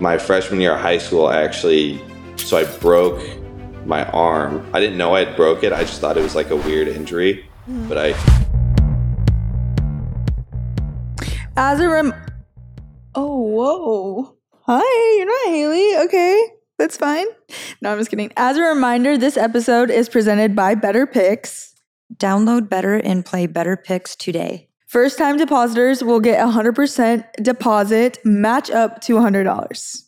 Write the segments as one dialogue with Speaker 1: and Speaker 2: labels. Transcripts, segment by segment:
Speaker 1: my freshman year of high school, I actually, so I broke my arm. I didn't know I had broke it. I just thought it was like a weird injury, hmm. but I
Speaker 2: As a rem. Oh, whoa. Hi, you're not Haley. Okay, that's fine. No, I'm just kidding. As a reminder, this episode is presented by Betr Picks.
Speaker 3: Download Betr and play Betr Picks today.
Speaker 2: First time depositors will get 100% deposit match up to $100.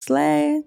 Speaker 2: Slay.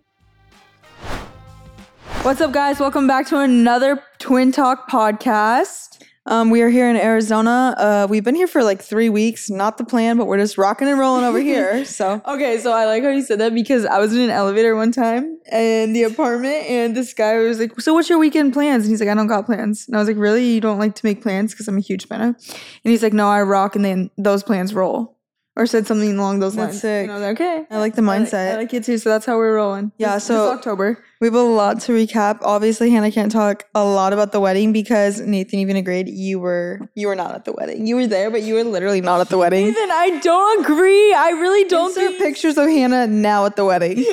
Speaker 2: What's up, guys? Welcome back to another Twin Talk podcast.
Speaker 4: Um, we are here in Arizona. Uh, we've been here for like three weeks. Not the plan, but we're just rocking and rolling over here. So
Speaker 2: Okay, so I like how you said that because I was in an elevator one time in the apartment, and this guy was like, "So what's your weekend plans?" And he's like, "I don't got plans." And I was like, "Really? You don't like to make plans?" Because I'm a huge fan. And he's like, "No, I rock, and then those plans roll." Or said something along those
Speaker 4: That's
Speaker 2: lines.
Speaker 4: sick.
Speaker 2: And I was like, "Okay."
Speaker 4: I like the
Speaker 2: I like-
Speaker 4: mindset.
Speaker 2: I like it too. So that's how we're rolling.
Speaker 4: Yeah,
Speaker 2: This-
Speaker 4: so-
Speaker 2: this October.
Speaker 4: we have a lot to recap. Obviously, Hannah can't talk a lot about the wedding because Nathan even agreed you were you were not at the wedding. You were there, but you were literally not at the wedding.
Speaker 2: Ethan, I don't agree. I really don't
Speaker 4: Insert
Speaker 2: think.
Speaker 4: pictures of Hannah now at the wedding.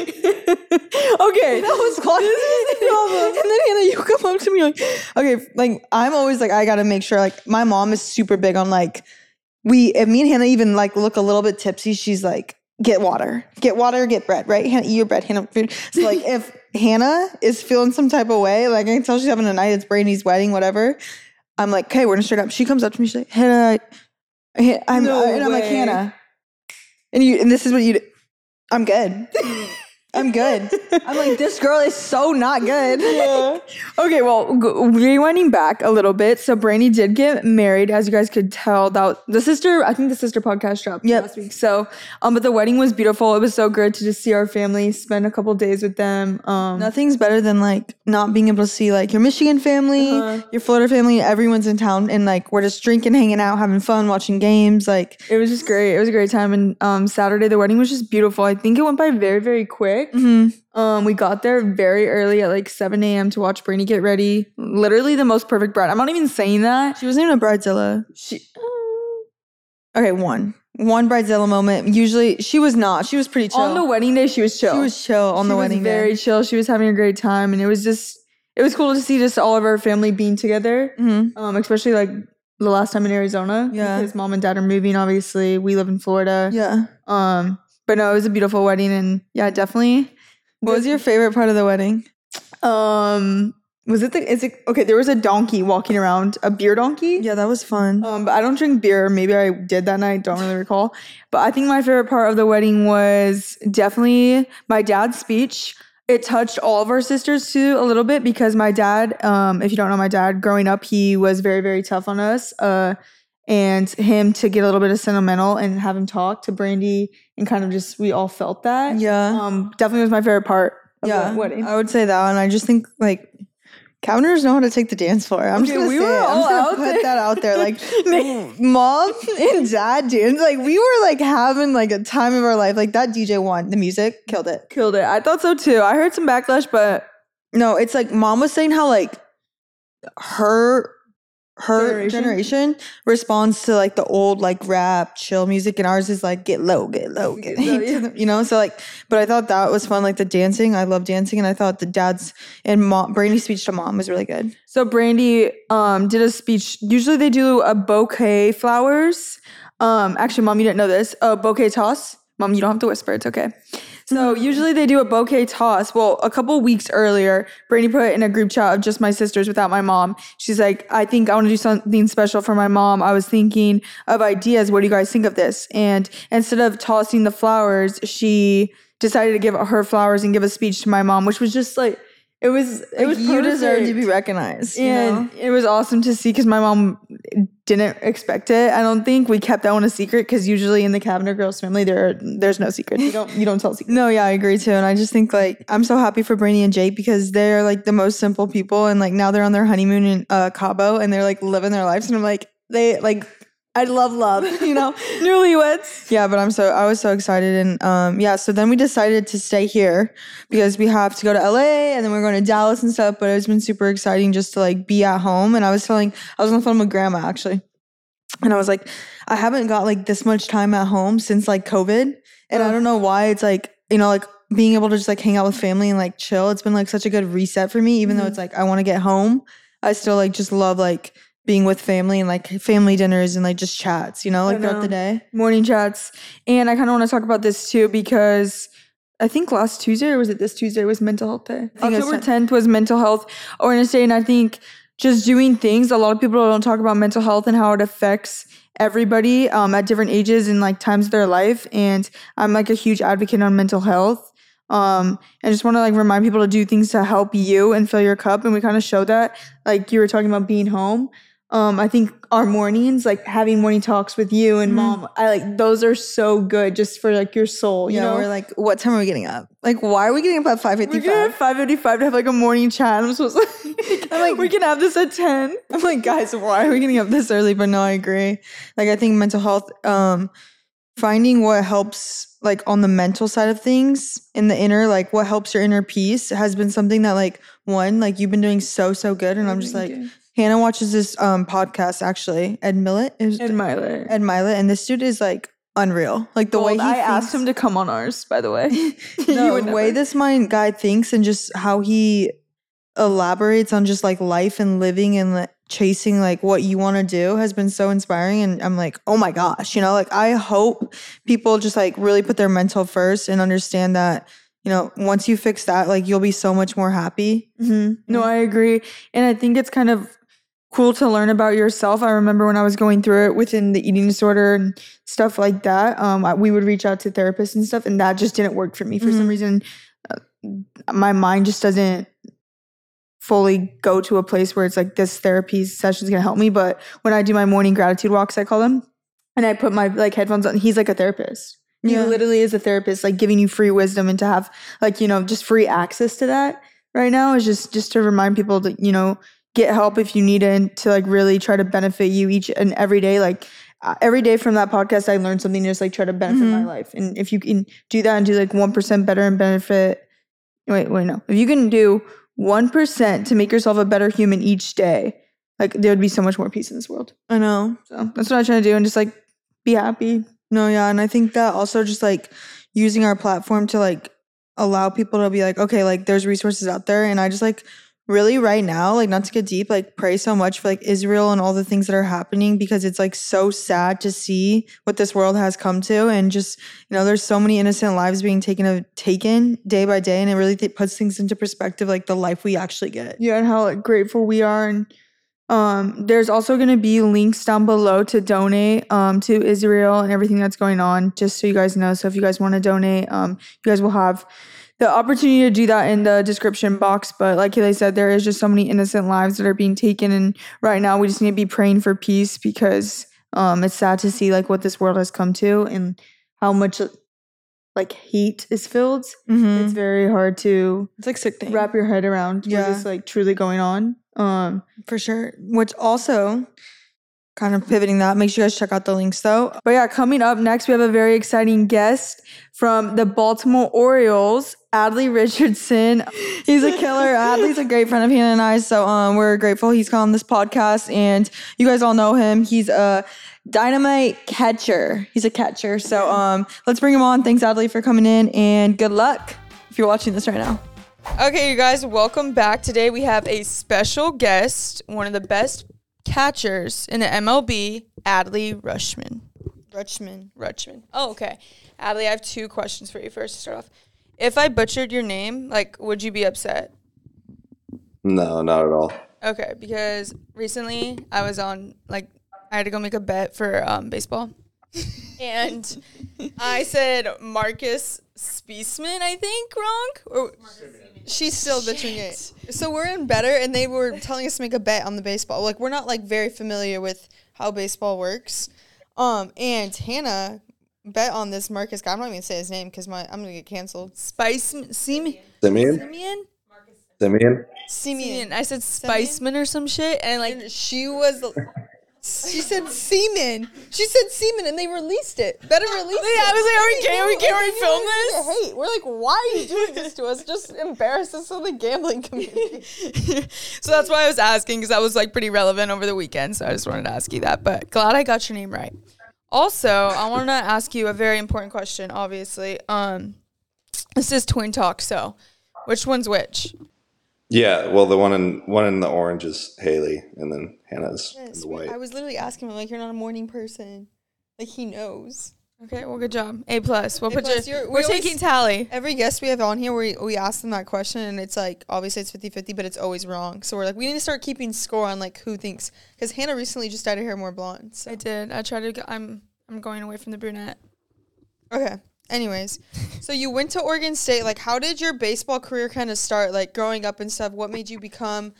Speaker 2: okay,
Speaker 4: that was fun. and then Hannah, you come up to me like, okay, like I'm always like, I gotta make sure. Like my mom is super big on like, we. If me and Hannah even like look a little bit tipsy, she's like, get water, get water, get bread, right? Hannah, eat your bread, Hannah. Food. So like, if Hannah is feeling some type of way, like I can tell she's having a night. It's Brandy's wedding, whatever. I'm like, okay, we're gonna straight up. She comes up to me, she's like, Hannah, I- I'm,
Speaker 2: No
Speaker 4: and I'm like. Hannah, and you, and this is what you. do. I'm good. I'm good. I'm like, this girl is so not good.
Speaker 2: Okay, well, g- rewinding back a little bit. So Brandy did get married, as you guys could tell. That the sister, I think the sister podcast dropped
Speaker 4: Yep.
Speaker 2: last week. So, um, but the wedding was beautiful. It was so good to just see our family, spend a couple days with them. Um,
Speaker 4: Nothing's better than like not being able to see like your Michigan family,
Speaker 2: Uh-huh.
Speaker 4: your Florida family, everyone's in town and like we're just drinking, hanging out, having fun, watching games. Like,
Speaker 2: it was just great. It was a great time. And um, Saturday, the wedding was just beautiful. I think it went by very, very quick.
Speaker 4: Mhm.
Speaker 2: Um, we got there very early at like 7 a.m. to watch Brandy get ready. Literally the most perfect bride. I'm not even saying that.
Speaker 4: she wasn't even a bridezilla.
Speaker 2: She,
Speaker 4: Okay, one. One bridezilla moment. Usually she was not. She was pretty chill.
Speaker 2: on the wedding day, she was chill.
Speaker 4: she was chill on
Speaker 2: She
Speaker 4: the
Speaker 2: was
Speaker 4: wedding
Speaker 2: very
Speaker 4: day.
Speaker 2: chill. She was having a great time, and it was just it was cool to see just all of our family being together.
Speaker 4: Mhm.
Speaker 2: Um, especially like the last time in Arizona.
Speaker 4: Yeah.
Speaker 2: His mom and dad are moving. Obviously, we live in Florida.
Speaker 4: Yeah.
Speaker 2: Um, but no, it was a beautiful wedding, and yeah, definitely.
Speaker 4: What was your favorite part of the wedding?
Speaker 2: Um, was it the? Is it okay? There was a donkey walking around, a beer donkey.
Speaker 4: Yeah, that was fun.
Speaker 2: Um, but I don't drink beer. Maybe I did that night. Don't really recall. But I think my favorite part of the wedding was definitely my dad's speech. It touched all of our sisters too a little bit because my dad, um, if you don't know my dad, growing up he was very very tough on us. Uh, and him to get a little bit of sentimental and have him talk to Brandy and kind of just we all felt that.
Speaker 4: yeah.
Speaker 2: Um, definitely was my favorite part. Of
Speaker 4: yeah.
Speaker 2: the wedding.
Speaker 4: I would say that. And I just think like Cavinders know how to take the dance floor. I'm just gonna
Speaker 2: we
Speaker 4: say
Speaker 2: were
Speaker 4: it. I'm
Speaker 2: all
Speaker 4: just gonna
Speaker 2: out
Speaker 4: put
Speaker 2: there.
Speaker 4: that out there. Like mom and dad dance. Like we were like having like a time of our life. Like that DJ won. The music killed it.
Speaker 2: Killed it. I thought so too. I heard some backlash, but
Speaker 4: No, it's like mom was saying how like her her
Speaker 2: Generation?
Speaker 4: generation, responds to like the old like rap chill music and ours is like get low get low get
Speaker 2: low, yeah.
Speaker 4: you know so like but i thought that was fun like the dancing i love dancing and i thought the dad's and mom brandy's speech to mom was really good
Speaker 2: So Brandy um did a speech. Usually they do a bouquet flowers. Um actually mom you didn't know this. A bouquet toss. Mom, you don't have to whisper, it's okay. So usually they do a bouquet toss. Well, a couple weeks earlier, Brandy put in a group chat of just my sisters without my mom. She's like, I think I want to do something special for my mom. I was thinking of ideas. What do you guys think of this? And instead of tossing the flowers, she decided to give her flowers and give a speech to my mom, which was just like it was it
Speaker 4: Like,
Speaker 2: was
Speaker 4: you deserve to be recognized know?
Speaker 2: it was awesome to see because my mom didn't expect it. I don't think we kept that one a secret because usually in the Cavinder Girls family there are, there's no secrets. You don't you don't tell secrets.
Speaker 4: no yeah i agree too and i just think like i'm so happy for brandy and jake because they're like the most simple people and like now they're on their honeymoon in uh, cabo and they're like living their lives and i'm like they like i love love you know
Speaker 2: Newlyweds.
Speaker 4: Yeah, but I'm so I was so excited and um yeah, so then we decided to stay here because we have to go to LA and then we're going to Dallas and stuff, but it's been super exciting just to like be at home and I was telling I was on the phone with grandma actually. and I was like, I haven't got like this much time at home since like COVID, and I don't know why. It's like you know, like being able to just like hang out with family and like chill. It's been like such a good reset for me. Even though it's like I want to get home, I still like just love like being with family and like family dinners and like just chats. You know, like throughout the day.
Speaker 2: morning chats. And I kind of want to talk about this too because I think last Tuesday or was it this Tuesday was mental health day. October 10th was mental health awareness day. And I think just doing things, a lot of people don't talk about mental health and how it affects everybody um, at different ages and like times of their life. And I'm like a huge advocate on mental health. Um, I just want to like remind people to do things to help you and fill your cup. And we kind of show that, like you were talking about being home. Um, I think our mornings, like having morning talks with you and mom, I like those are so good just for like your soul. You
Speaker 4: You know, we're like, what time are we getting up? Like, why are we getting up at five fifty five?
Speaker 2: five eighty five to have like a morning chat. I'm supposed to
Speaker 4: I'm like-
Speaker 2: we can have this at ten.
Speaker 4: I'm like, guys, why are we getting up this early? But no, I agree. Like, I think mental health, um, finding what helps, like, on the mental side of things in the inner, like, what helps your inner peace has been something that, like, one, like, you've been doing so, so good. And I'm just like, Hannah watches this um podcast actually, Ed Mylett. Is
Speaker 2: And Mylett.
Speaker 4: Ed Mylett, and this dude is like unreal. Like the way he
Speaker 2: I asked him to come on ours, by the way.
Speaker 4: no, the way this mind guy thinks and just how he elaborates on just like life and living and like, chasing like what you want to do has been so inspiring and i'm like oh my gosh you know like i hope people just like really put their mental first and understand that you know once you fix that like you'll be so much more happy
Speaker 2: hmm No, I agree. And I think it's kind of cool to learn about yourself. I remember when I was going through it within the eating disorder and stuff like that, um, I, we would reach out to therapists and stuff, and that just didn't work for me. For some
Speaker 4: Mhm.
Speaker 2: reason, uh, my mind just doesn't fully go to a place where it's like this therapy session is going to help me. But when I do my morning gratitude walks, I call them, and I put my like headphones on, he's like a therapist. He literally is a therapist, like giving you free wisdom and to have like, you know, just free access to that right now is just just to remind people that you know, get help if you need it to like really try to benefit you each and every day. Like uh, every day from that podcast, I learned something to just like try to benefit my
Speaker 4: Mhm.
Speaker 2: life. And if you can do that and do like 1% better and benefit, wait, wait, no. If you can do 1% to make yourself a better human each day, like there would be so much more peace in this world.
Speaker 4: i know
Speaker 2: So that's what I'm trying to do and just like be happy.
Speaker 4: No, yeah, and I think that also just like using our platform to like allow people to be like, okay, like there's resources out there, and I just like really right now, like not to get deep, like pray so much for like Israel and all the things that are happening because it's like so sad to see what this world has come to, and just you know, there's so many innocent lives being taken of taken day by day, and it really th- puts things into perspective, like the life we actually get.
Speaker 2: Yeah, and how like, grateful we are. And um, there's also going to be links down below to donate um, to Israel and everything that's going on, just so you guys know. So if you guys want to donate, um, you guys will have the opportunity to do that in the description box. But like Haley said, there is just so many innocent lives that are being taken, and right now we just need to be praying for peace because um, it's sad to see like what this world has come to and how much like hate is filled.
Speaker 4: Mm-hmm.
Speaker 2: It's very hard to
Speaker 4: It's like sick
Speaker 2: wrap your head around
Speaker 4: Yeah.
Speaker 2: what is like truly going on. Um,
Speaker 4: For sure. Which also kind of pivoting that, make sure you guys check out the links though.
Speaker 2: but yeah, coming up next, we have a very exciting guest from the Baltimore Orioles, Adley Richardson.
Speaker 4: He's a killer. Adley's a great friend of Hannah and I. So um we're grateful he's on this podcast and you guys all know him. He's a dynamite catcher. He's a catcher. So um let's bring him on. Thanks Adley for coming in and good luck if you're watching this right now.
Speaker 5: Okay, you guys, welcome back. Today we have a special guest, one of the best catchers in the MLB, Adley Rushman.
Speaker 4: Rutschman.
Speaker 5: Rutschman. Oh, okay. Adley, I have two questions for you first to start off. If I butchered your name, like, would you be upset?
Speaker 1: No, not at all.
Speaker 5: Okay, because recently I was on like I had to go make a bet for um, baseball, and I said Marcus Spiesman, I think wrong. Or
Speaker 6: She's still butchering it. So we're in Betr, and they were telling us to make a bet on the baseball. Like we're not like very familiar with how baseball works. Um, and Hannah bet on this Marcus guy. I'm not even gonna say his name because my I'm gonna get canceled.
Speaker 5: Spice Simeon.
Speaker 1: Simeon?
Speaker 6: Simeon.
Speaker 1: Simeon?
Speaker 6: Simeon.
Speaker 5: I said Spiceman or some shit, and like
Speaker 6: And she was
Speaker 4: She said semen. She said semen, and they released it. Betr release it.
Speaker 5: Yeah, I was like, are we can we can we film this?
Speaker 4: Hey, we're like, why are you doing this to us? Just embarrass us in the gambling community.
Speaker 5: so that's why I was asking because that was like pretty relevant over the weekend. So I just wanted to ask you that. But glad I got your name right. Also, I want to ask you a very important question. Obviously, um, this is twin talk. So, which one's which?
Speaker 1: Yeah, well, the one in one in the orange is Haley, and then Hannah's in the white.
Speaker 4: I was literally asking him like, you're not a morning person. Like he knows.
Speaker 5: Okay, well, good job. A plus. We'll
Speaker 4: A
Speaker 5: put
Speaker 4: plus,
Speaker 5: your.
Speaker 4: you're- we
Speaker 5: We're
Speaker 4: always-
Speaker 5: taking tally.
Speaker 4: Every guest we have on here, we, we ask them that question, and it's like, obviously it's 50 50, but it's always wrong. So we're like, we need to start keeping score on like who thinks. Because Hannah recently just dyed her hair more blonde. So.
Speaker 5: I did. I tried to. Go, I'm. I'm going away from the brunette.
Speaker 4: Okay. Anyways, so you went to Oregon State. Like, how did your baseball career kind of start? Like, growing up and stuff. What made you become,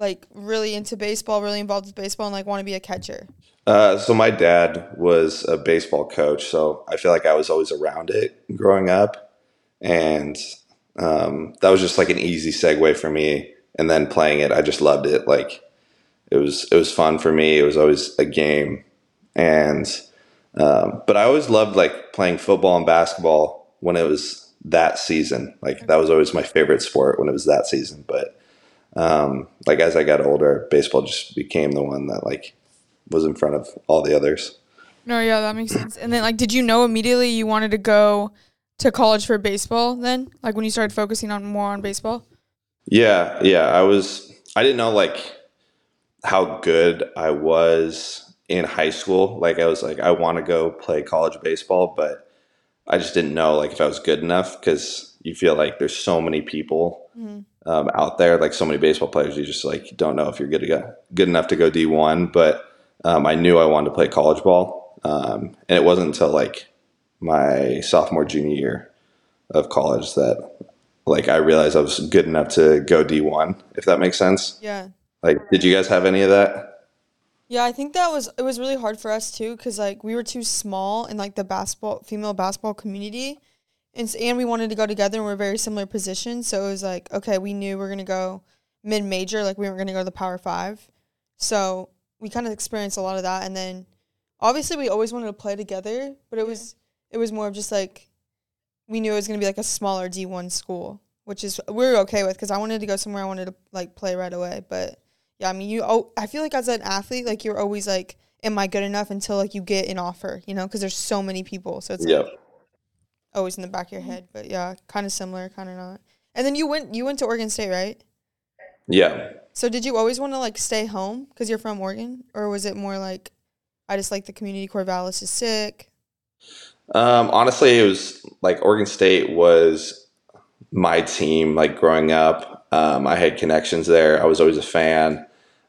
Speaker 4: like, really into baseball, really involved with baseball, and like want to be a catcher?
Speaker 1: Uh, so my dad was a baseball coach, so I feel like I was always around it growing up, and um, that was just like an easy segue for me. And then playing it, I just loved it. Like it was, it was fun for me. It was always a game, and um, but I always loved like playing football and basketball when it was that season. Like that was always my favorite sport when it was that season. But um, like as I got older, baseball just became the one that like was in front of all the others.
Speaker 5: No, yeah, that makes sense. And then, like, did you know immediately you wanted to go to college for baseball? Then, like, when you started focusing on more on baseball.
Speaker 1: Yeah, yeah. I was I didn't know like how good I was in high school. Like I was like I want to go play college baseball, but I just didn't know like if I was good enough because you feel like there's so many people um, out there, like so many baseball players. You just like don't know if you're good to go, good enough to go D1. But um, I knew I wanted to play college ball, um, and it wasn't until like my sophomore junior year of college that like I realized I was good enough to go D1, if that makes sense.
Speaker 4: Yeah.
Speaker 1: Like, did you guys have any of that?
Speaker 4: Yeah, I think that was it was really hard for us too because like we were too small in like the basketball female basketball community, and and we wanted to go together and we're very similar positions. So it was like okay, we knew we are gonna go mid major, like we weren't gonna go to the Power Five, so we kind of experienced a lot of that. And then obviously we always wanted to play together, but it was it was more of just like we knew it was gonna be like a smaller D one school, which is we were okay with because I wanted to go somewhere I wanted to like play right away, but. Yeah, I mean, you. Oh, I feel like as an athlete, like you're always like, "Am I good enough?" Until like you get an offer, you know, because there's so many people, so it's
Speaker 1: yeah.
Speaker 4: like always in the back of your head. But yeah, kind of similar, kind of not. And then you went, you went to Oregon State, right?
Speaker 1: Yeah.
Speaker 4: So did you always want to like stay home because you're from Oregon, or was it more like, I just like the community? Corvallis is sick.
Speaker 1: Um, honestly, it was like Oregon State was my team. Like growing up, um, I had connections there. I was always a fan.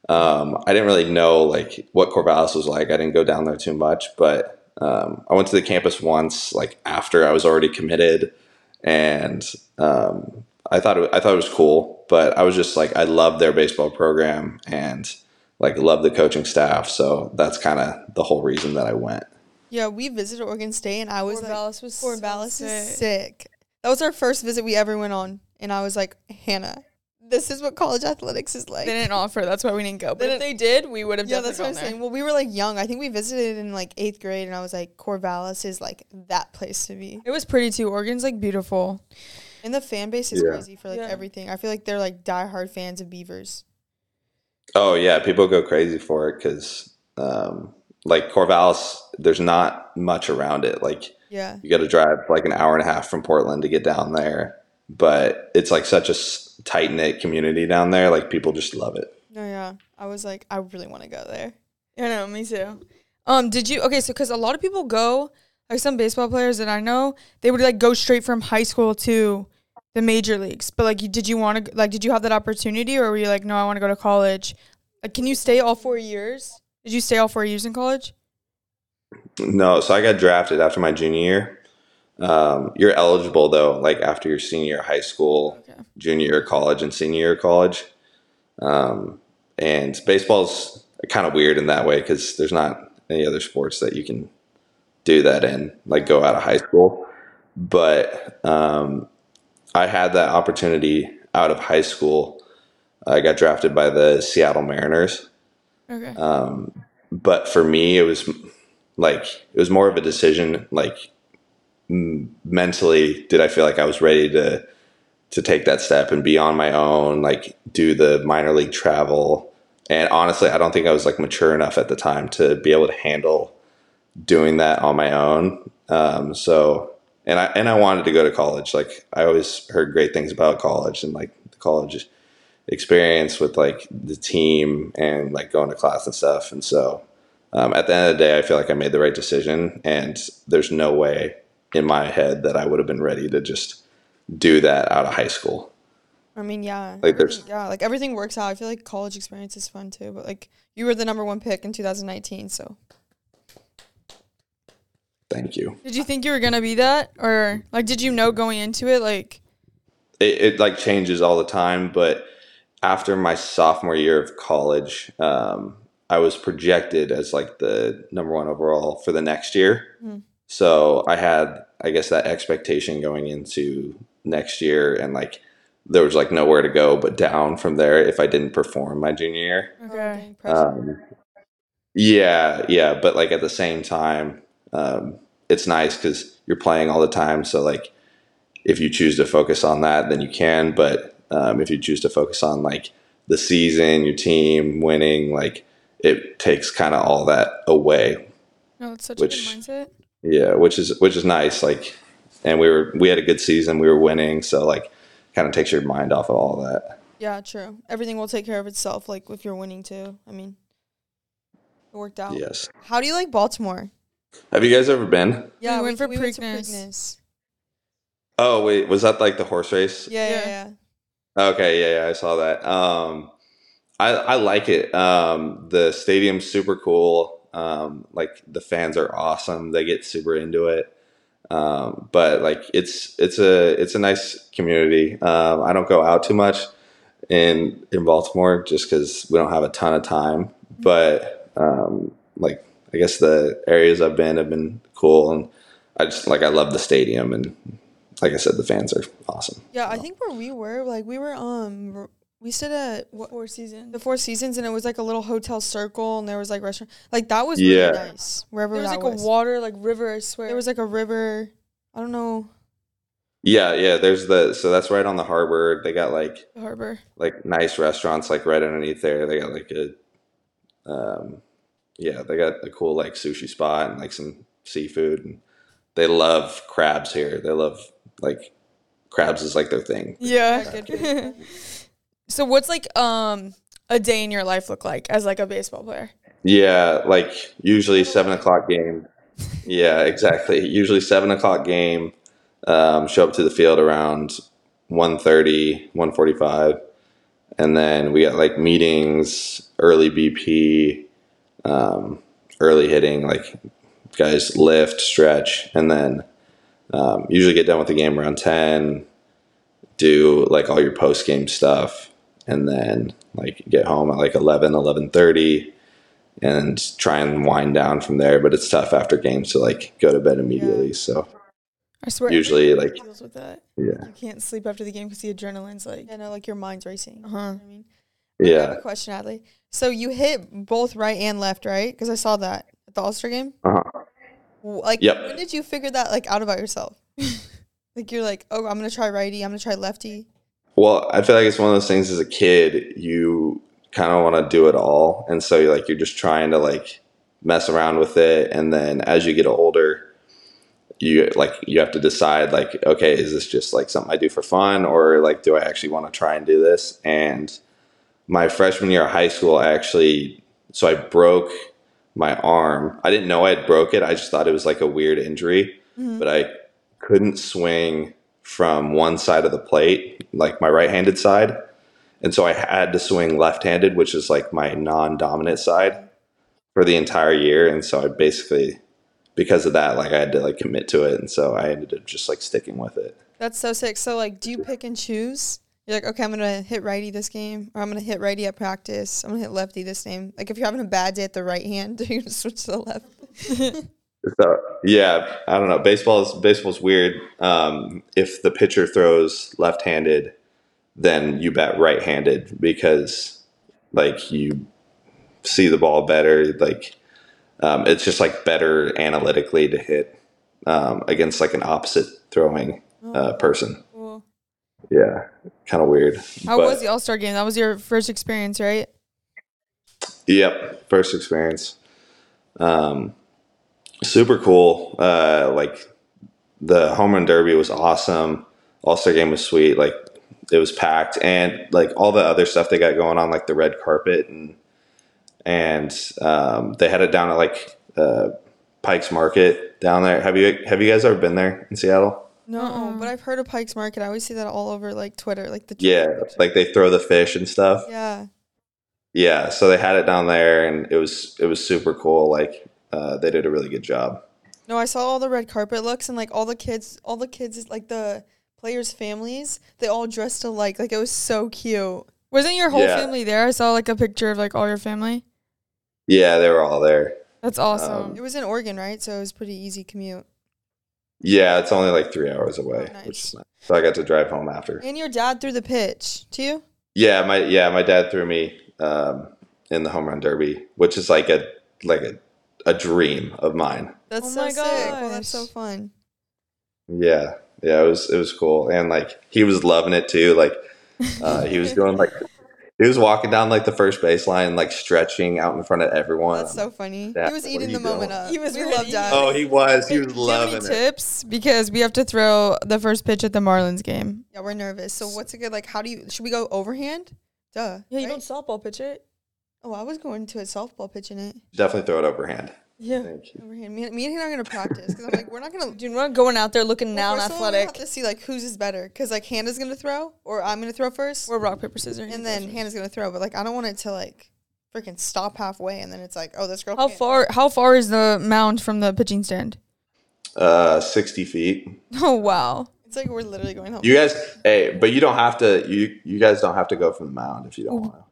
Speaker 1: Um, I didn't really know like what Corvallis was like. I didn't go down there too much, but um, I went to the campus once, like after I was already committed, and um, I thought it, I thought it was cool. But I was just like, I loved their baseball program and like loved the coaching staff. So that's kind of the whole reason that I went.
Speaker 4: Yeah, we visited Oregon State, and I was like,
Speaker 5: Corvallis was so
Speaker 4: Corvallis is
Speaker 5: sick.
Speaker 4: sick. That was our first visit we ever went on, and I was like, Hannah, this is what college athletics is like.
Speaker 5: They didn't offer. That's why we didn't go. But
Speaker 4: They
Speaker 5: if they did, we would have
Speaker 4: done.
Speaker 5: Yeah,
Speaker 4: that's what I'm
Speaker 5: there.
Speaker 4: saying. Well, we were like young. I think we visited in like eighth grade, and I was like, Corvallis is like that place to be.
Speaker 5: It was pretty too. Oregon's like beautiful.
Speaker 4: And the fan base is
Speaker 1: Yeah.
Speaker 4: crazy for like
Speaker 5: Yeah.
Speaker 4: everything. I feel like they're like diehard fans of Beavers.
Speaker 1: Oh yeah, people go crazy for it because, um, like Corvallis, there's not much around it. Like
Speaker 4: Yeah.
Speaker 1: you got to drive like an hour and a half from Portland to get down there, but it's like such a tight knit community down there. Like people just love it.
Speaker 4: No, yeah. I was like, I really want to go there.
Speaker 5: I know, me too. Um, did you okay? So, because a lot of people go, like some baseball players that I know, they would like go straight from high school to the major leagues. But like, did you want to like? Did you have that opportunity, or were you like, no, I want to go to college? Like, can you stay all four years? Did you stay all four years in college?
Speaker 1: No, so I got drafted after my junior year. Um, you're eligible though, like after your senior high school,
Speaker 5: Okay.
Speaker 1: junior year college, and senior year college. Um, and baseball's kind of weird in that way because there's not any other sports that you can do that in, like go out of high school. But um, I had that opportunity out of high school. I got drafted by the Seattle Mariners
Speaker 5: Okay.
Speaker 1: um, but for me, it was like it was more of a decision. Like mentally, did I feel like I was ready to to take that step and be on my own, like do the minor league travel? And honestly, I don't think I was like mature enough at the time to be able to handle doing that on my own. Um, so, and I and I wanted to go to college. Like I always heard great things about college and like the college experience with like the team and like going to class and stuff. And so, um, at the end of the day, I feel like I made the right decision. And there's no way in my head that I would have been ready to just do that out of high school.
Speaker 4: I mean, yeah,
Speaker 1: Like, there's-
Speaker 4: yeah, like everything works out. I feel like college experience is fun too. But like you were the number one pick in 2019, so
Speaker 1: Thank you.
Speaker 5: Did you think you were gonna be that, or like did you know going into it? Like,
Speaker 1: it, it like changes all the time but after my sophomore year of college um, i was projected as like the number one overall for the next year
Speaker 4: Hmm.
Speaker 1: so i had i guess that expectation going into next year and like there was like nowhere to go but down from there if i didn't perform my junior year
Speaker 4: oh,
Speaker 5: okay,
Speaker 1: um, yeah, yeah, but like at the same time, um, it's nice because you're playing all the time. So like, if you choose to focus on that, then you can. But um, if you choose to focus on like the season, your team winning, like it takes kind of all that away.
Speaker 5: no, it's such
Speaker 1: Which-
Speaker 5: a good mindset.
Speaker 1: Yeah, which is which is nice. Like, and we were we had a good season. We were winning, so like, kind of takes your mind off of all that.
Speaker 4: yeah, true. Everything will take care of itself. Like if you're winning too. I mean, it worked out.
Speaker 1: Yes.
Speaker 4: How do you like Baltimore?
Speaker 1: Have you guys ever been?
Speaker 4: Yeah, we
Speaker 5: went for
Speaker 4: to
Speaker 5: Preakness.
Speaker 4: Preakness.
Speaker 1: Oh wait, was that like the horse race?
Speaker 4: Yeah, yeah,
Speaker 5: Yeah.
Speaker 4: yeah.
Speaker 1: Okay, yeah, yeah, I saw that. Um, I I like it. Um, the stadium's super cool. Um, like the fans are awesome. They get super into it. Um, but like it's it's a it's a nice community. Um, I don't go out too much in in Baltimore just because we don't have a ton of time. But um, like I guess the areas I've been have been cool, and I just like I love the stadium and like I said, the fans are awesome.
Speaker 4: Yeah, I think where we were, like we were um we stayed at what
Speaker 5: Four seasons.
Speaker 4: the Four Seasons and it was like a little hotel circle and there was like restaurant like that was
Speaker 1: Yeah.
Speaker 4: really nice. Wherever
Speaker 5: There was
Speaker 4: that
Speaker 5: like
Speaker 4: was.
Speaker 5: a water, like river. I swear.
Speaker 4: there was like a river. I don't know.
Speaker 1: Yeah, yeah. There's the so that's right on the harbor. They got like
Speaker 5: the harbor.
Speaker 1: like nice restaurants like right underneath there. They got like a um yeah, they got a cool like sushi spot and like some seafood and they love crabs here. They love like crabs is like their thing.
Speaker 5: Yeah. So what's like um a day in your life look like as like a baseball player?
Speaker 1: Yeah, like usually seven o'clock game. Yeah, exactly. Usually seven o'clock game. Um, show up to the field around 1.30, 1.45. and then we got like meetings, early BP, um, early hitting, like guys lift, stretch, and then um, usually get done with the game around ten. Do like all your post game stuff, and then like get home at like 11, 11.30 and try and wind down from there. But it's tough after games to like go to bed immediately. So
Speaker 5: I swear.
Speaker 1: Usually,
Speaker 5: everybody
Speaker 1: like-
Speaker 5: deals with that.
Speaker 1: yeah,
Speaker 5: You can't sleep after the game because the adrenaline's like.
Speaker 4: Yeah, know like your mind's racing.
Speaker 5: Uh huh.
Speaker 4: I mean, yeah I have
Speaker 1: yeah.
Speaker 4: a question, Adley. So you hit both right and left, right? Because I saw that at the All Star game.
Speaker 1: Uh-huh.
Speaker 4: Like,
Speaker 1: Yep.
Speaker 4: when did you figure that like out about yourself? like you're like, oh, I'm gonna try righty. I'm gonna try lefty.
Speaker 1: Well, I feel like it's one of those things as a kid, you kind of want to do it all. And so you're like, you're just trying to like mess around with it. And then as you get older, you like, you have to decide like, okay, is this just like something I do for fun or like, do I actually want to try and do this? And my freshman year of high school, I actually, so I broke my arm. I didn't know I had broke it. I just thought it was like a weird injury,
Speaker 4: Mhm.
Speaker 1: but I couldn't swing from one side of the plate, like my right handed side. And so I had to swing left handed, which is like my non dominant side for the entire year. And so I basically, because of that, like I had to like commit to it. And so I ended up just like sticking with it.
Speaker 4: That's so sick. So like, do you pick and choose? You're like, okay, I'm gonna hit righty this game, or I'm gonna hit righty at practice. I'm gonna hit lefty this game. Like, if you're having a bad day at the right hand, do gonna switch to the left.
Speaker 1: So yeah, I don't know. Baseball is baseball's weird. Um, if the pitcher throws left-handed, then you bet right-handed because like you see the ball better. Like um, it's just like better analytically to hit um, against like an opposite throwing uh, person.
Speaker 5: Cool.
Speaker 1: Yeah, kind of weird.
Speaker 5: How
Speaker 1: But-
Speaker 5: was the All Star game? That was your first experience, right?
Speaker 1: Yep, first experience. Um, super cool. Uh, like the home run derby was awesome. All Star game was sweet. Like it was packed, and like all the other stuff they got going on, like the red carpet and and um, they had it down at like uh, Pike's Market down there. Have you have you guys ever been there in Seattle?
Speaker 4: No, but I've heard of Pike's Market. I always see that all over like Twitter, like the
Speaker 1: Yeah, like they throw the fish and stuff.
Speaker 4: yeah.
Speaker 1: Yeah, so they had it down there, and it was it was super cool. Like uh, they did a really good job.
Speaker 4: No, I saw all the red carpet looks and like all the kids, all the kids, like the players' families, they all dressed alike. Like it was so cute.
Speaker 5: Wasn't your whole
Speaker 1: Yeah.
Speaker 5: family there? I saw like a picture of like all your family.
Speaker 1: Yeah, they were all there.
Speaker 5: That's awesome.
Speaker 1: Um,
Speaker 4: It was in Oregon, right? So it was pretty easy commute.
Speaker 1: Yeah, it's only like three hours away,
Speaker 4: Oh, nice.
Speaker 1: which is nice. So I got to drive home after.
Speaker 4: And your dad threw the pitch to you.
Speaker 1: Yeah, my yeah, my dad threw me um, in the home run derby, which is like a like a, a dream of mine.
Speaker 4: That's
Speaker 5: Oh
Speaker 4: so
Speaker 5: my
Speaker 4: sick. Well, that's so fun.
Speaker 1: Yeah, yeah, it was it was cool, and like he was loving it too. Like uh, he was doing like he was walking down like the first baseline, like stretching out in front of everyone.
Speaker 4: That's so funny.
Speaker 1: Dad,
Speaker 4: he was eating the moment
Speaker 1: doing?
Speaker 4: up.
Speaker 5: He was
Speaker 4: we
Speaker 5: ready.
Speaker 4: love dad.
Speaker 1: oh, he was he was
Speaker 5: Do you have any
Speaker 1: loving it.
Speaker 5: tips? Because we have to throw the first pitch at the Marlins game.
Speaker 4: Yeah, we're nervous. So what's a good like? How do you? Should we go overhand? Duh. Yeah, you right?
Speaker 5: Don't softball pitch it.
Speaker 4: Oh, I was going to a softball pitch in it.
Speaker 1: Definitely throw it overhand.
Speaker 5: Yeah.
Speaker 4: Overhand. Me, me and him are gonna practice because I'm like, we're not gonna.
Speaker 5: Dude, we're not going out there looking
Speaker 4: Well,
Speaker 5: down
Speaker 4: first of all,
Speaker 5: athletic.
Speaker 4: have to see like whose is better because like Hannah's gonna throw or I'm gonna throw first,
Speaker 5: We're rock paper scissors.
Speaker 4: and then Hannah's gonna throw. But like I don't want it to like freaking stop halfway and then it's like, oh, this girl.
Speaker 5: How
Speaker 4: can't
Speaker 5: far? How far is the mound from the pitching stand?
Speaker 1: Uh, sixty feet.
Speaker 5: Oh wow.
Speaker 4: It's like we're literally going home.
Speaker 1: You guys, hey, but you don't have to. You you guys don't have to go from the mound if you don't want to.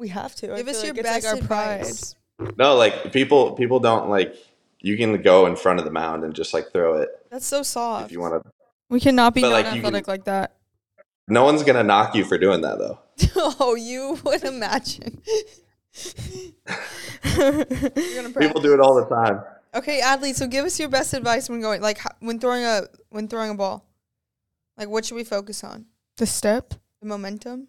Speaker 5: We have to.
Speaker 4: Give us your best advice.
Speaker 1: No, like people people don't like. You can go in front of the mound and just like throw it
Speaker 4: That's so soft.
Speaker 1: if
Speaker 4: soft.
Speaker 1: you want to.
Speaker 5: We cannot be
Speaker 1: like,
Speaker 5: non-athletic
Speaker 1: can-
Speaker 5: like that.
Speaker 1: No one's gonna knock you for doing that though.
Speaker 4: oh, you would imagine.
Speaker 1: People do it all the time.
Speaker 4: Okay, Adley. So give us your best advice when going like when throwing a when throwing a ball. Like what should we focus on?
Speaker 5: The step.
Speaker 4: The momentum.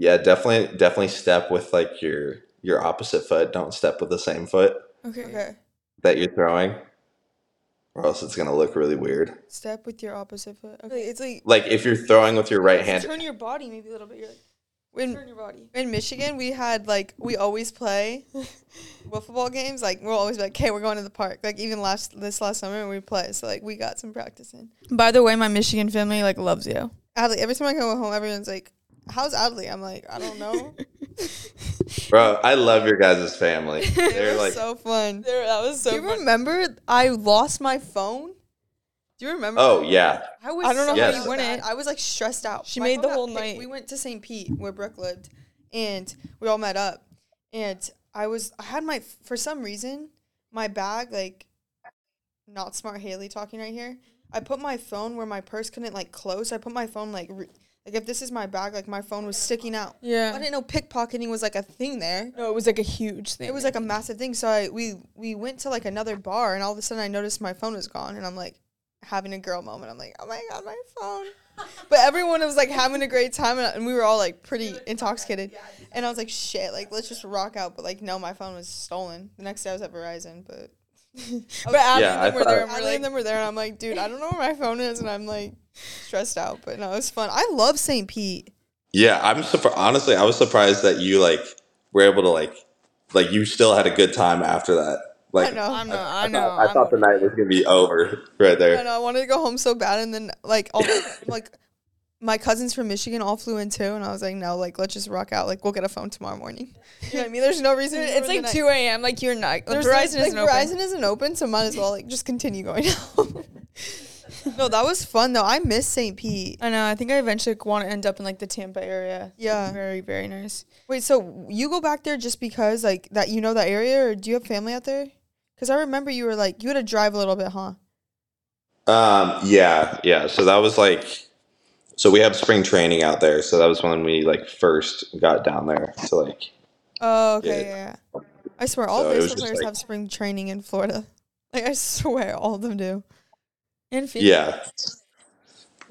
Speaker 1: Yeah, definitely definitely step with like your your opposite foot. Don't step with the same foot
Speaker 5: Okay.
Speaker 4: Okay.
Speaker 1: that you're throwing, or else it's gonna look really weird.
Speaker 4: Step with your opposite foot. Okay. It's like
Speaker 1: Like if you're throwing with your right hand.
Speaker 4: Turn your body maybe a little bit. You're like
Speaker 5: Turn
Speaker 4: when
Speaker 5: your body.
Speaker 4: in Michigan we had like we always play wiffle ball games. Like we'll always be like, "Okay, we're going to the park." Like even last this last summer we play. So like we got some practice in.
Speaker 5: By the way, my Michigan family like loves you.
Speaker 4: Adley, every time I go home, everyone's like, "How's Adley?" I'm like, "I don't know."
Speaker 1: Bro, I love your guys' family. They're like
Speaker 4: so fun.
Speaker 5: that was so.
Speaker 4: Do you remember I lost my phone? Do you remember?
Speaker 1: Oh yeah.
Speaker 4: I was.
Speaker 5: I don't know
Speaker 1: how you
Speaker 5: won
Speaker 4: sad.
Speaker 5: it.
Speaker 4: I was like stressed out.
Speaker 5: She
Speaker 4: My
Speaker 5: made the
Speaker 4: got
Speaker 5: whole
Speaker 4: picked.
Speaker 5: night.
Speaker 4: We went to St. Pete where Brooke lived, and we all met up. And I was. I had my. For some reason, my bag like. Not smart Haley talking right here. I put my phone where my purse couldn't like close. I put my phone like. Re- like if this is my bag, like my phone was sticking out.
Speaker 5: Yeah.
Speaker 4: I didn't know pickpocketing was like a thing there.
Speaker 5: No, it was like a huge thing.
Speaker 4: It was like a massive thing. So I we we went to like another bar, and all of a sudden I noticed my phone was gone, and I'm like having a girl moment. I'm like, oh my god, my phone. But everyone was like having a great time, and, and we were all like pretty intoxicated. And I was like, shit, like let's just rock out. But like, no, my phone was stolen. The next day I was at Verizon, but.
Speaker 5: But Adley
Speaker 1: Yeah,
Speaker 5: and
Speaker 1: I
Speaker 5: them were there.
Speaker 1: thought-
Speaker 5: And we're like,
Speaker 4: and them were there, and I'm like, dude, I don't know where my phone is, and I'm like stressed out. But no, it was fun. I love St. Pete.
Speaker 1: Yeah, I'm surprised. Honestly, I was surprised that you like were able to like like you still had a good time after that. Like
Speaker 4: I know.
Speaker 5: I'm not. I,
Speaker 1: I,
Speaker 5: know.
Speaker 1: thought, I
Speaker 5: I'm-
Speaker 1: thought the night was gonna be over right
Speaker 4: I
Speaker 1: there.
Speaker 4: know. I wanted to go home so bad, and then like all like my cousins from Michigan all flew in too, and I was like, no, like let's just rock out. Like we'll get a phone tomorrow morning. You know what I mean? There's no reason.
Speaker 5: It's like 2 a.m. Like you're not.
Speaker 4: There's
Speaker 5: Verizon
Speaker 4: like,
Speaker 5: isn't
Speaker 4: like,
Speaker 5: open.
Speaker 4: Verizon isn't open, so might as well like just continue going home. no, that was fun though. I miss St. Pete.
Speaker 5: I know. I think I eventually want to end up in like the Tampa area.
Speaker 4: Yeah.
Speaker 5: Very, very nice.
Speaker 4: Wait, so you go back there just because like that you know that area, or do you have family out there? Because I remember you were like you had to drive a little bit, huh?
Speaker 1: Um, yeah, yeah. So that was like, so we have spring training out there. So that was when we like first got down there to like
Speaker 4: Oh, okay,
Speaker 1: Yeah.
Speaker 4: yeah. I swear, all
Speaker 1: So
Speaker 4: baseball players
Speaker 1: like-
Speaker 4: have spring training in Florida. Like I swear, all of them do.
Speaker 5: In Phoenix.
Speaker 1: Yeah,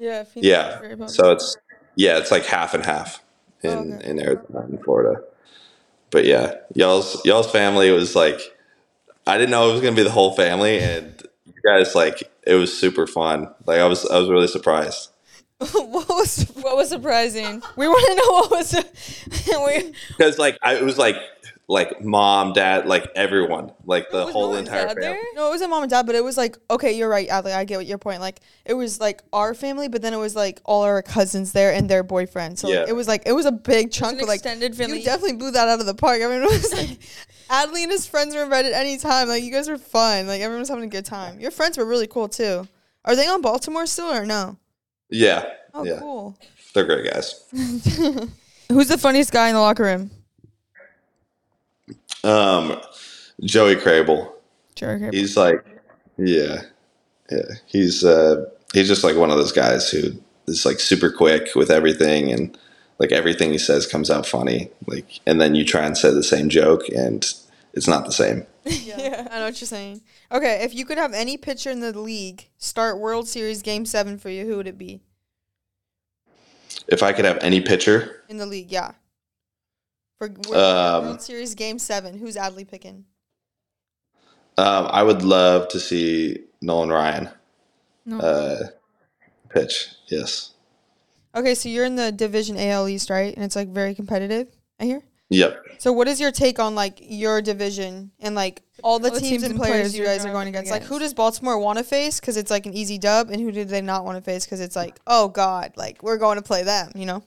Speaker 5: Yeah. Phoenix
Speaker 1: yeah. So it's yeah, it's like half and half in
Speaker 4: Oh, okay.
Speaker 1: in Arizona and Florida. But yeah, y'all's y'all's family was like, I didn't know it was gonna be the whole family, and you guys like it was super fun. Like I was I was really surprised.
Speaker 4: what was
Speaker 5: what was surprising? We want to know what was. we,
Speaker 1: because like I, it was like like mom, dad, like everyone, like the whole entire family.
Speaker 5: there?
Speaker 4: No, it wasn't mom and dad, but it was like okay, you're right, Adley. I get what your point. Like it was like our family, but then it was like all our cousins there and their boyfriends. So
Speaker 1: Yeah.
Speaker 4: like, it was like it was a big chunk.
Speaker 5: an
Speaker 4: But like
Speaker 5: extended family.
Speaker 4: you definitely blew that out of the park. I mean, it was like Adley and his friends were invited anytime. Like you guys were fun. Like everyone was having a good time. Your friends were really cool too. Are they on Baltimore still or no?
Speaker 1: Yeah,
Speaker 4: Oh,
Speaker 1: yeah,
Speaker 4: cool.
Speaker 1: they're great guys.
Speaker 5: Who's the funniest guy in the locker room?
Speaker 1: Um, Joey Crable,
Speaker 5: Jerry.
Speaker 1: he's like, yeah, yeah, he's uh, he's just like one of those guys who is like super quick with everything and like everything he says comes out funny. Like, and then you try and say the same joke and it's not the same.
Speaker 4: Yeah, I know what you're saying. Okay, if you could have any pitcher in the league start World Series Game Seven for you, who would it be
Speaker 1: If I could have any pitcher,
Speaker 4: in the league? Yeah, for World,
Speaker 1: Um,
Speaker 4: World Series Game Seven, who's Adley picking?
Speaker 1: um, I would love to see Nolan Ryan
Speaker 5: No.
Speaker 1: uh, pitch. Yes.
Speaker 4: Okay, so you're in the Division AL East, right? And it's like very competitive. I hear.
Speaker 1: Yep.
Speaker 4: So, what is your take on like your division and like all the, teams, and players, you guys are going against? Like, who does Baltimore want to face because it's like an easy dub, and who do they not want to face because it's like, oh god, like we're going to play them, you know?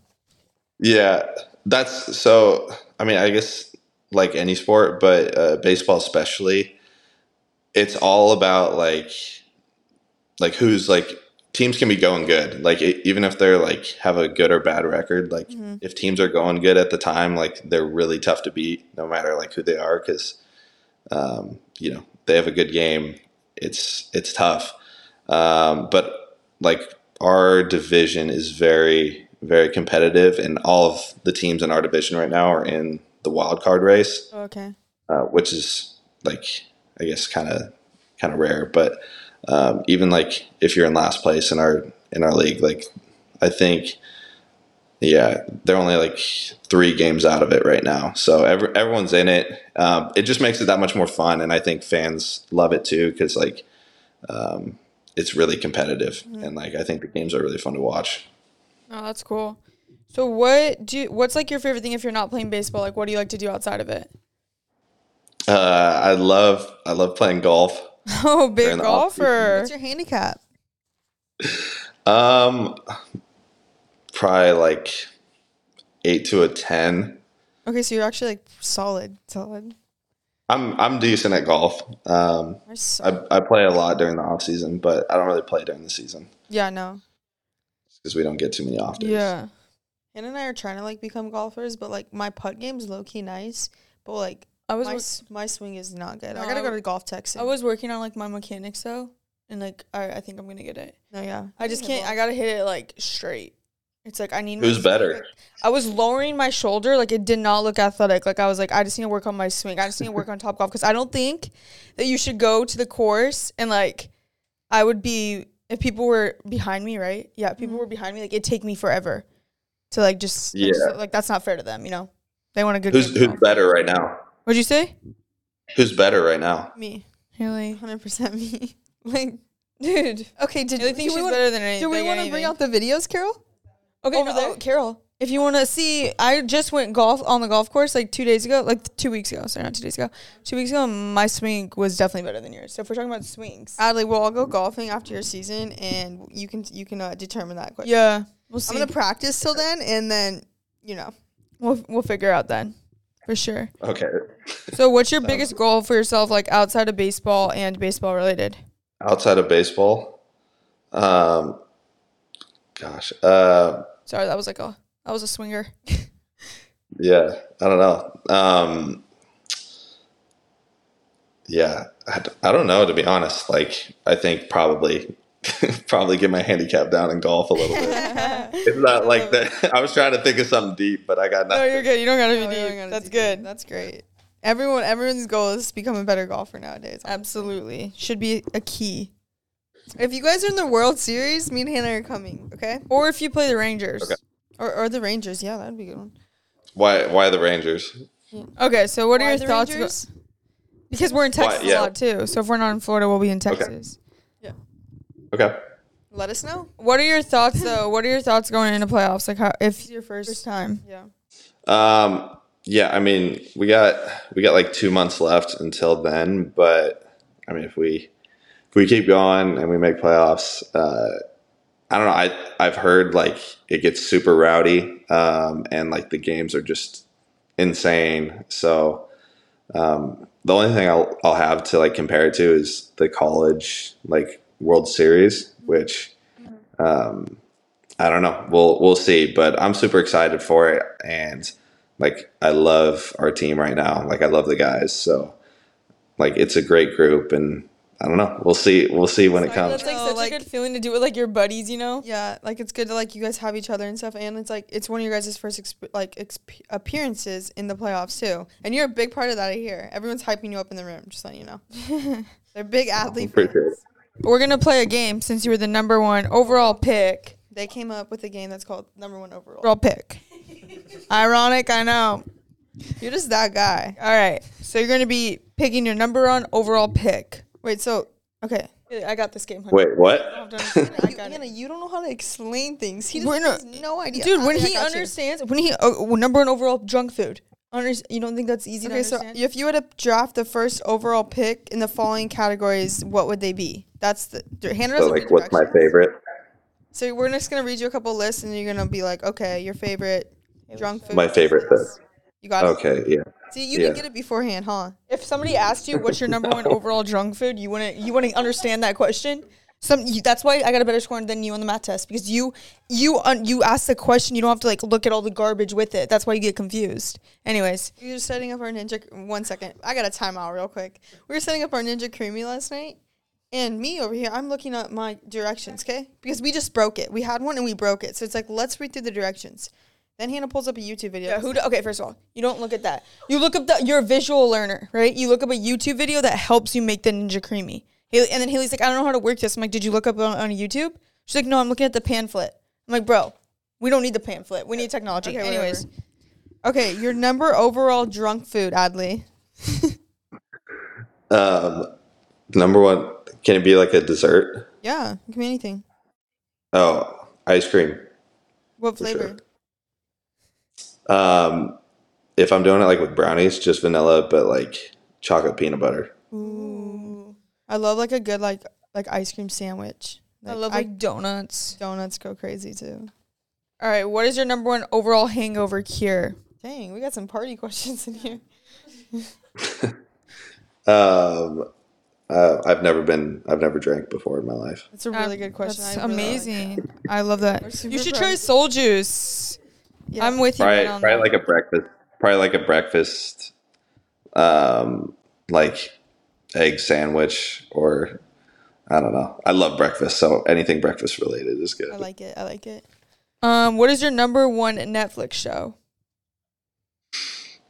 Speaker 1: Yeah, that's so. I mean, I guess like any sport, but uh, baseball especially, it's all about like, like who's like teams can be going good. Like e- even if they're like have a good or bad record, like
Speaker 4: mm-hmm.
Speaker 1: if teams are going good at the time, like they're really tough to beat, no matter like who they are, because um, you know they have a good game. It's it's tough, um, but like our division is very very competitive, and all of the teams in our division right now are in the wild card race,
Speaker 4: Okay.
Speaker 1: uh, which is like I guess kind of kind of rare. But um, even like if you're in last place in our in our league, like I think yeah, they're only like three games out of it right now. So every, everyone's in it. Um, it just makes it that much more fun, and I think fans love it too because like um, it's really competitive, and like I think the games are really fun to watch.
Speaker 5: Oh, that's cool. So what do you, what's like your favorite thing if you're not playing baseball? Like what do you like to do outside of it?
Speaker 1: Uh, I love I love playing golf.
Speaker 5: Oh, big
Speaker 1: During the off
Speaker 5: golfer.
Speaker 4: What's your handicap?
Speaker 1: Um, probably like eight to a ten.
Speaker 4: Okay, so you're actually like solid, solid.
Speaker 1: I'm I'm decent at golf. Um,
Speaker 4: I.
Speaker 1: I I play a lot during the off season, but I don't really play during the season
Speaker 4: yeah, no.
Speaker 1: because we don't get too many off days.
Speaker 5: Yeah.
Speaker 4: Hannah and I are trying to like become golfers, but like my putt game's low key nice, but like
Speaker 5: I was
Speaker 4: my,
Speaker 5: wor-
Speaker 4: s- my swing is not good. I gotta
Speaker 5: I
Speaker 4: go to golf tech. soon.
Speaker 5: I was working on like my mechanics though, and like I, I think I'm gonna get it.
Speaker 4: no, yeah.
Speaker 5: I just can't. I gotta hit it like straight. It's like I need.
Speaker 1: Who's
Speaker 5: swing,
Speaker 1: better?
Speaker 5: like- I was lowering my shoulder, like it did not look athletic. Like I was like, I just need to work on my swing. I just need to work on top golf because I don't think that you should go to the course and like I would be if people were behind me, right? Yeah, if people mm-hmm. were behind me, like it'd take me forever to like just like,
Speaker 1: Yeah.
Speaker 5: so- like that's not fair to them, you know. They want a good.
Speaker 1: Who's
Speaker 5: game
Speaker 1: who's better right now?
Speaker 5: What'd you say?
Speaker 1: Who's better right now?
Speaker 4: me,
Speaker 5: Haley.
Speaker 4: hundred percent me. like,
Speaker 5: Dude,
Speaker 4: okay, did,
Speaker 5: Haley
Speaker 4: do
Speaker 5: thinks
Speaker 4: we
Speaker 5: she's
Speaker 4: wanna-
Speaker 5: better than anything.
Speaker 4: Do we want to bring out the videos, Carol?
Speaker 5: Okay,
Speaker 4: over
Speaker 5: no,
Speaker 4: there?
Speaker 5: oh, Carol. If you want to see, I just went golf on the golf course like two days ago, like two weeks ago. Sorry, not two days ago. Two weeks ago, my swing was definitely better than yours. So if we're talking about swings,
Speaker 4: Adley, we'll all go golfing after your season, and you can you can uh, determine that quick.
Speaker 5: yeah, we'll see.
Speaker 4: I'm gonna practice till then, and then you know.
Speaker 5: we'll we'll figure out then, for sure.
Speaker 1: Okay,
Speaker 5: So what's your biggest goal for yourself, like outside of baseball and baseball related?
Speaker 1: outside of baseball, um, gosh, uh,
Speaker 5: Sorry, that was like a that was a swinger.
Speaker 1: yeah, I don't know. Um, yeah, I don't know to be honest. Like, I think probably probably get my handicap down in golf a little bit. it's not like that. I was trying to think of something deep, but I got
Speaker 5: no,
Speaker 1: nothing.
Speaker 5: you're good. You don't gotta be
Speaker 4: No,
Speaker 5: deep.
Speaker 4: gotta
Speaker 5: That's
Speaker 4: do that.
Speaker 5: good.
Speaker 4: That's great. Everyone, everyone's goal is to become a better golfer nowadays.
Speaker 5: Absolutely. Should be a key.
Speaker 4: If you guys are in the World Series, me and Hannah are coming. Okay,
Speaker 5: Or if you play the Rangers.
Speaker 1: Okay.
Speaker 4: or or the Rangers. Yeah, that'd be a good one.
Speaker 1: Why? Why the Rangers?
Speaker 5: Okay, so what are
Speaker 4: Why
Speaker 5: your thoughts? about- because we're in
Speaker 1: Why-
Speaker 5: Texas
Speaker 1: yeah.
Speaker 5: a lot too. So if we're not in Florida, we'll be in Texas.
Speaker 1: Okay.
Speaker 4: Let us know.
Speaker 5: What are your thoughts though? What are your thoughts going into playoffs? Like how if your first,
Speaker 4: First-
Speaker 5: time?
Speaker 4: Yeah.
Speaker 1: Um, yeah, I mean, we got we got like two months left until then, but I mean, if we if we keep going and we make playoffs, uh, I don't know. I I've heard like it gets super rowdy, um, and like the games are just insane. So um, the only thing I'll I'll have to like compare it to is the college like World Series, which um, I don't know. We'll we'll see, but I'm super excited for it, and like I love our team right now. Like I love the guys, so like it's a great group, and I don't know. We'll see. We'll see when it comes.
Speaker 5: That's like
Speaker 4: No,
Speaker 5: such
Speaker 4: like-
Speaker 5: a good feeling to do with like your buddies, you know?
Speaker 4: Yeah, like it's good to like you guys have each other and stuff, and it's like it's one of your guys' first exp- like exp- appearances in the playoffs too, and you're a big part of that. I hear everyone's hyping you up in the room. Just letting you know, they're big athlete.
Speaker 1: Appreciate
Speaker 4: fans.
Speaker 1: It.
Speaker 5: We're gonna play a game since you were the number one overall pick.
Speaker 4: They came up with a game that's called number one overall.
Speaker 5: Overall pick. Ironic, I know.
Speaker 4: You're just that guy.
Speaker 5: All right, so you're gonna be picking your number one overall pick.
Speaker 4: Wait, so okay,
Speaker 5: I got this game. honey.
Speaker 1: Wait, what?
Speaker 5: I don't understand it. I
Speaker 4: you,
Speaker 5: got
Speaker 4: you don't know how to explain things. He
Speaker 5: We're
Speaker 4: just
Speaker 5: not-
Speaker 4: has no idea.
Speaker 5: Dude, when
Speaker 4: I
Speaker 5: he
Speaker 4: got you.
Speaker 5: understands, when he uh, number one overall junk food, under, you don't think that's easy
Speaker 4: Okay,
Speaker 5: to
Speaker 4: so if you were to draft the first overall pick in the following categories, what would they be? That's the Hannah
Speaker 1: So like, what's my favorite?
Speaker 4: So we're just gonna read you a couple lists, and you're gonna be like, okay, your favorite drunk food.
Speaker 1: My favorite pick.
Speaker 4: You got it.
Speaker 1: Okay, yeah.
Speaker 4: See, you
Speaker 1: Yeah.
Speaker 4: didn't get it beforehand, huh?
Speaker 5: if somebody asked you what's your number one overall drunk food, you wouldn't you wouldn't understand that question. Some you, that's why I got a better score than you on the math test because you you you ask the question, you don't have to like look at all the garbage with it. That's why you get confused. Anyways,
Speaker 4: We were setting up our ninja. One second, I got a timeout real quick. We were setting up our Ninja Creami last night, and me over here, I'm looking at my directions, okay? Because we just broke it. We had one and we broke it, so it's like let's read through the directions. Then Hannah pulls up a YouTube video.
Speaker 5: yeah, who? do- Okay, first of all, you don't look at that. You look up the. You're a visual learner, right? You look up a YouTube video that helps you make the Ninja Creami. Haley, and then Haley's like, I don't know how to work this. I'm like, did you look up on, on YouTube? She's like, no, I'm looking at the pamphlet. I'm like, bro, we don't need the pamphlet. We need technology.
Speaker 4: Okay,
Speaker 5: Anyways,
Speaker 4: Okay, your number overall drunk food, Adley.
Speaker 1: Um, number one, can it be like a dessert?
Speaker 4: Yeah, it can be anything.
Speaker 1: Oh, ice cream.
Speaker 4: What flavor?
Speaker 1: sure. Um, if I'm doing it like with brownies, just vanilla, but like chocolate peanut butter.
Speaker 4: Ooh, I love like a good like like ice cream sandwich.
Speaker 5: I love like donuts.
Speaker 4: donuts go crazy too.
Speaker 5: All right, what is your number one overall hangover cure?
Speaker 4: Dang, we got some party questions in here.
Speaker 1: Um, uh, I've never been, I've never drank before in my life.
Speaker 4: That's a really
Speaker 5: Um,
Speaker 4: good question.
Speaker 5: That's
Speaker 4: I really like
Speaker 5: amazing. I love that. You should
Speaker 4: proud.
Speaker 5: try soul juice.
Speaker 4: Yeah.
Speaker 5: I'm with you.
Speaker 1: Probably,
Speaker 5: right on
Speaker 1: probably
Speaker 5: that.
Speaker 1: like a breakfast, probably like a breakfast, um, like egg sandwich or I don't know. I love breakfast, so anything breakfast related is good.
Speaker 4: I like it. I like it.
Speaker 5: um, what is your number one Netflix show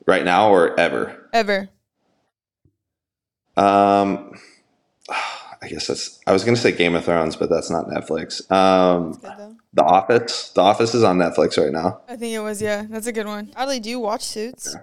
Speaker 1: right now or ever.
Speaker 5: ever?
Speaker 1: Um, I guess that's. I was gonna say Game of Thrones, but that's not Netflix. Um,
Speaker 4: good.
Speaker 1: The Office. The Office is on Netflix right now.
Speaker 5: I think it was. Yeah, that's a good one.
Speaker 4: Adley, do you watch Suits?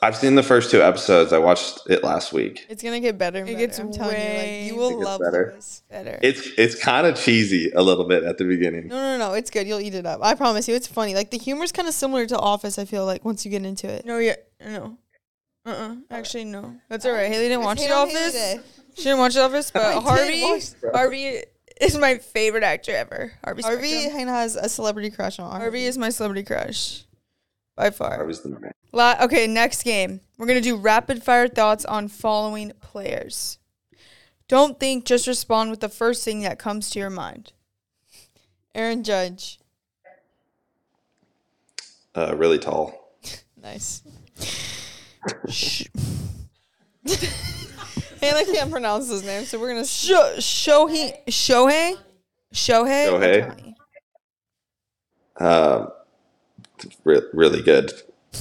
Speaker 1: I've seen the first two episodes. I watched it last week.
Speaker 4: It's gonna get better. And
Speaker 5: It
Speaker 4: better.
Speaker 5: gets
Speaker 4: I'm telling you, like you will love
Speaker 1: better.
Speaker 4: Louis.
Speaker 5: Better.
Speaker 1: It's it's kind of cheesy a little bit at the beginning.
Speaker 4: No, no, no. It's good. You'll eat it up. I promise you. It's funny. Like the humor's kind of similar to Office. I feel like once you get into it.
Speaker 5: no, yeah, no. Uh, uh Actually, no. That's all right. Haley didn't watch The Office. She didn't watch The Office, but
Speaker 4: did
Speaker 5: Harvey,
Speaker 4: watch
Speaker 5: Harvey is my favorite actor ever. Harvey.
Speaker 4: Harvey
Speaker 5: Specter.
Speaker 4: Has a celebrity crush on
Speaker 5: Harvey, Harvey is my celebrity crush, by far.
Speaker 1: I was the man.
Speaker 5: La- okay, next game. We're going to do rapid fire thoughts on following players. Don't think, just respond with the first thing that comes to your mind.
Speaker 4: Aaron Judge.
Speaker 1: Uh, really tall.
Speaker 4: Nice. Hannah can't pronounce his name, so we're gonna.
Speaker 5: Sho- Shohei? Shohei? Shohei?
Speaker 1: Shohei.
Speaker 5: Ohtani.
Speaker 1: Um, re- really good.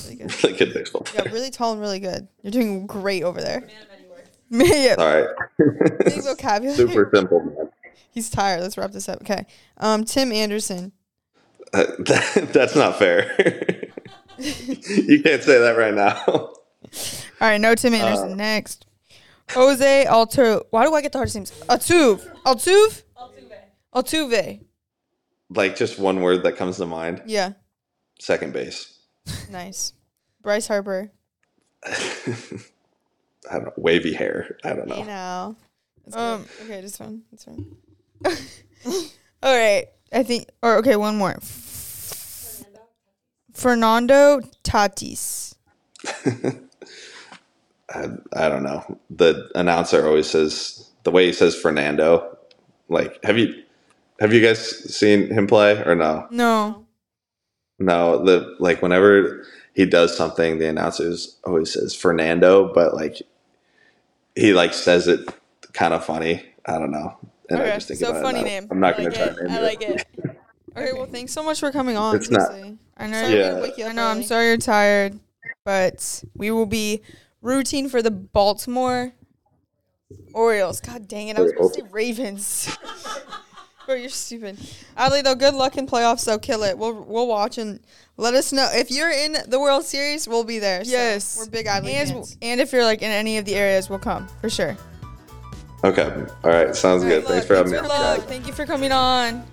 Speaker 4: Really good.
Speaker 1: Really good baseball
Speaker 4: Yeah, really tall and really good. You're doing great over there. yeah,
Speaker 1: All right.
Speaker 4: big vocabulary.
Speaker 1: Super simple, man.
Speaker 4: He's tired. Let's wrap this up. Okay. Um, Tim Anderson.
Speaker 1: Uh, that, that's not fair. you can't say that right now.
Speaker 5: All right, no Tim Anderson.
Speaker 1: Uh,
Speaker 5: Next. Jose Altuve. Why do I get the hardest names? Altuve. Altuve? Altuve.
Speaker 1: like just one word that comes to mind.
Speaker 4: Yeah,
Speaker 1: Second base.
Speaker 4: nice. Bryce Harper.
Speaker 1: I don't know. Wavy hair. I don't know.
Speaker 4: now. That's
Speaker 5: Um,
Speaker 4: okay, this one. This one.
Speaker 5: All right. I think, or okay, one more. Fernando Tatis.
Speaker 1: I, I don't know. The announcer always says the way he says Fernando. Like, have you have you guys seen him play or no?
Speaker 5: No.
Speaker 1: No. The like whenever he does something, the announcers always says Fernando, but like he like says it kind of funny. I don't know. And I just think
Speaker 5: so
Speaker 1: about
Speaker 5: funny
Speaker 1: it.
Speaker 5: name.
Speaker 1: I'm not
Speaker 5: like
Speaker 1: to try
Speaker 5: it.
Speaker 1: to name
Speaker 5: I like it.
Speaker 4: Okay, well, thanks so much for coming on.
Speaker 1: It's not-
Speaker 5: I know.
Speaker 4: Sorry
Speaker 1: Yeah.
Speaker 4: to wake you up
Speaker 5: I know. I'm sorry you're tired, but we will be rooting for the Baltimore Orioles. God dang it! I was supposed to say Ravens.
Speaker 4: Bro, you're stupid. Adley, though, good luck in playoffs. So kill it. We'll we'll watch and let us know if you're in the World Series. We'll be there. So
Speaker 5: Yes.
Speaker 4: we're big Adley
Speaker 5: and,
Speaker 4: fans.
Speaker 5: and if you're like in any of the areas, we'll come for sure.
Speaker 1: Okay. All right. Sounds good.
Speaker 5: Good
Speaker 1: Thanks for having me.
Speaker 5: Good luck. Thank you for coming on.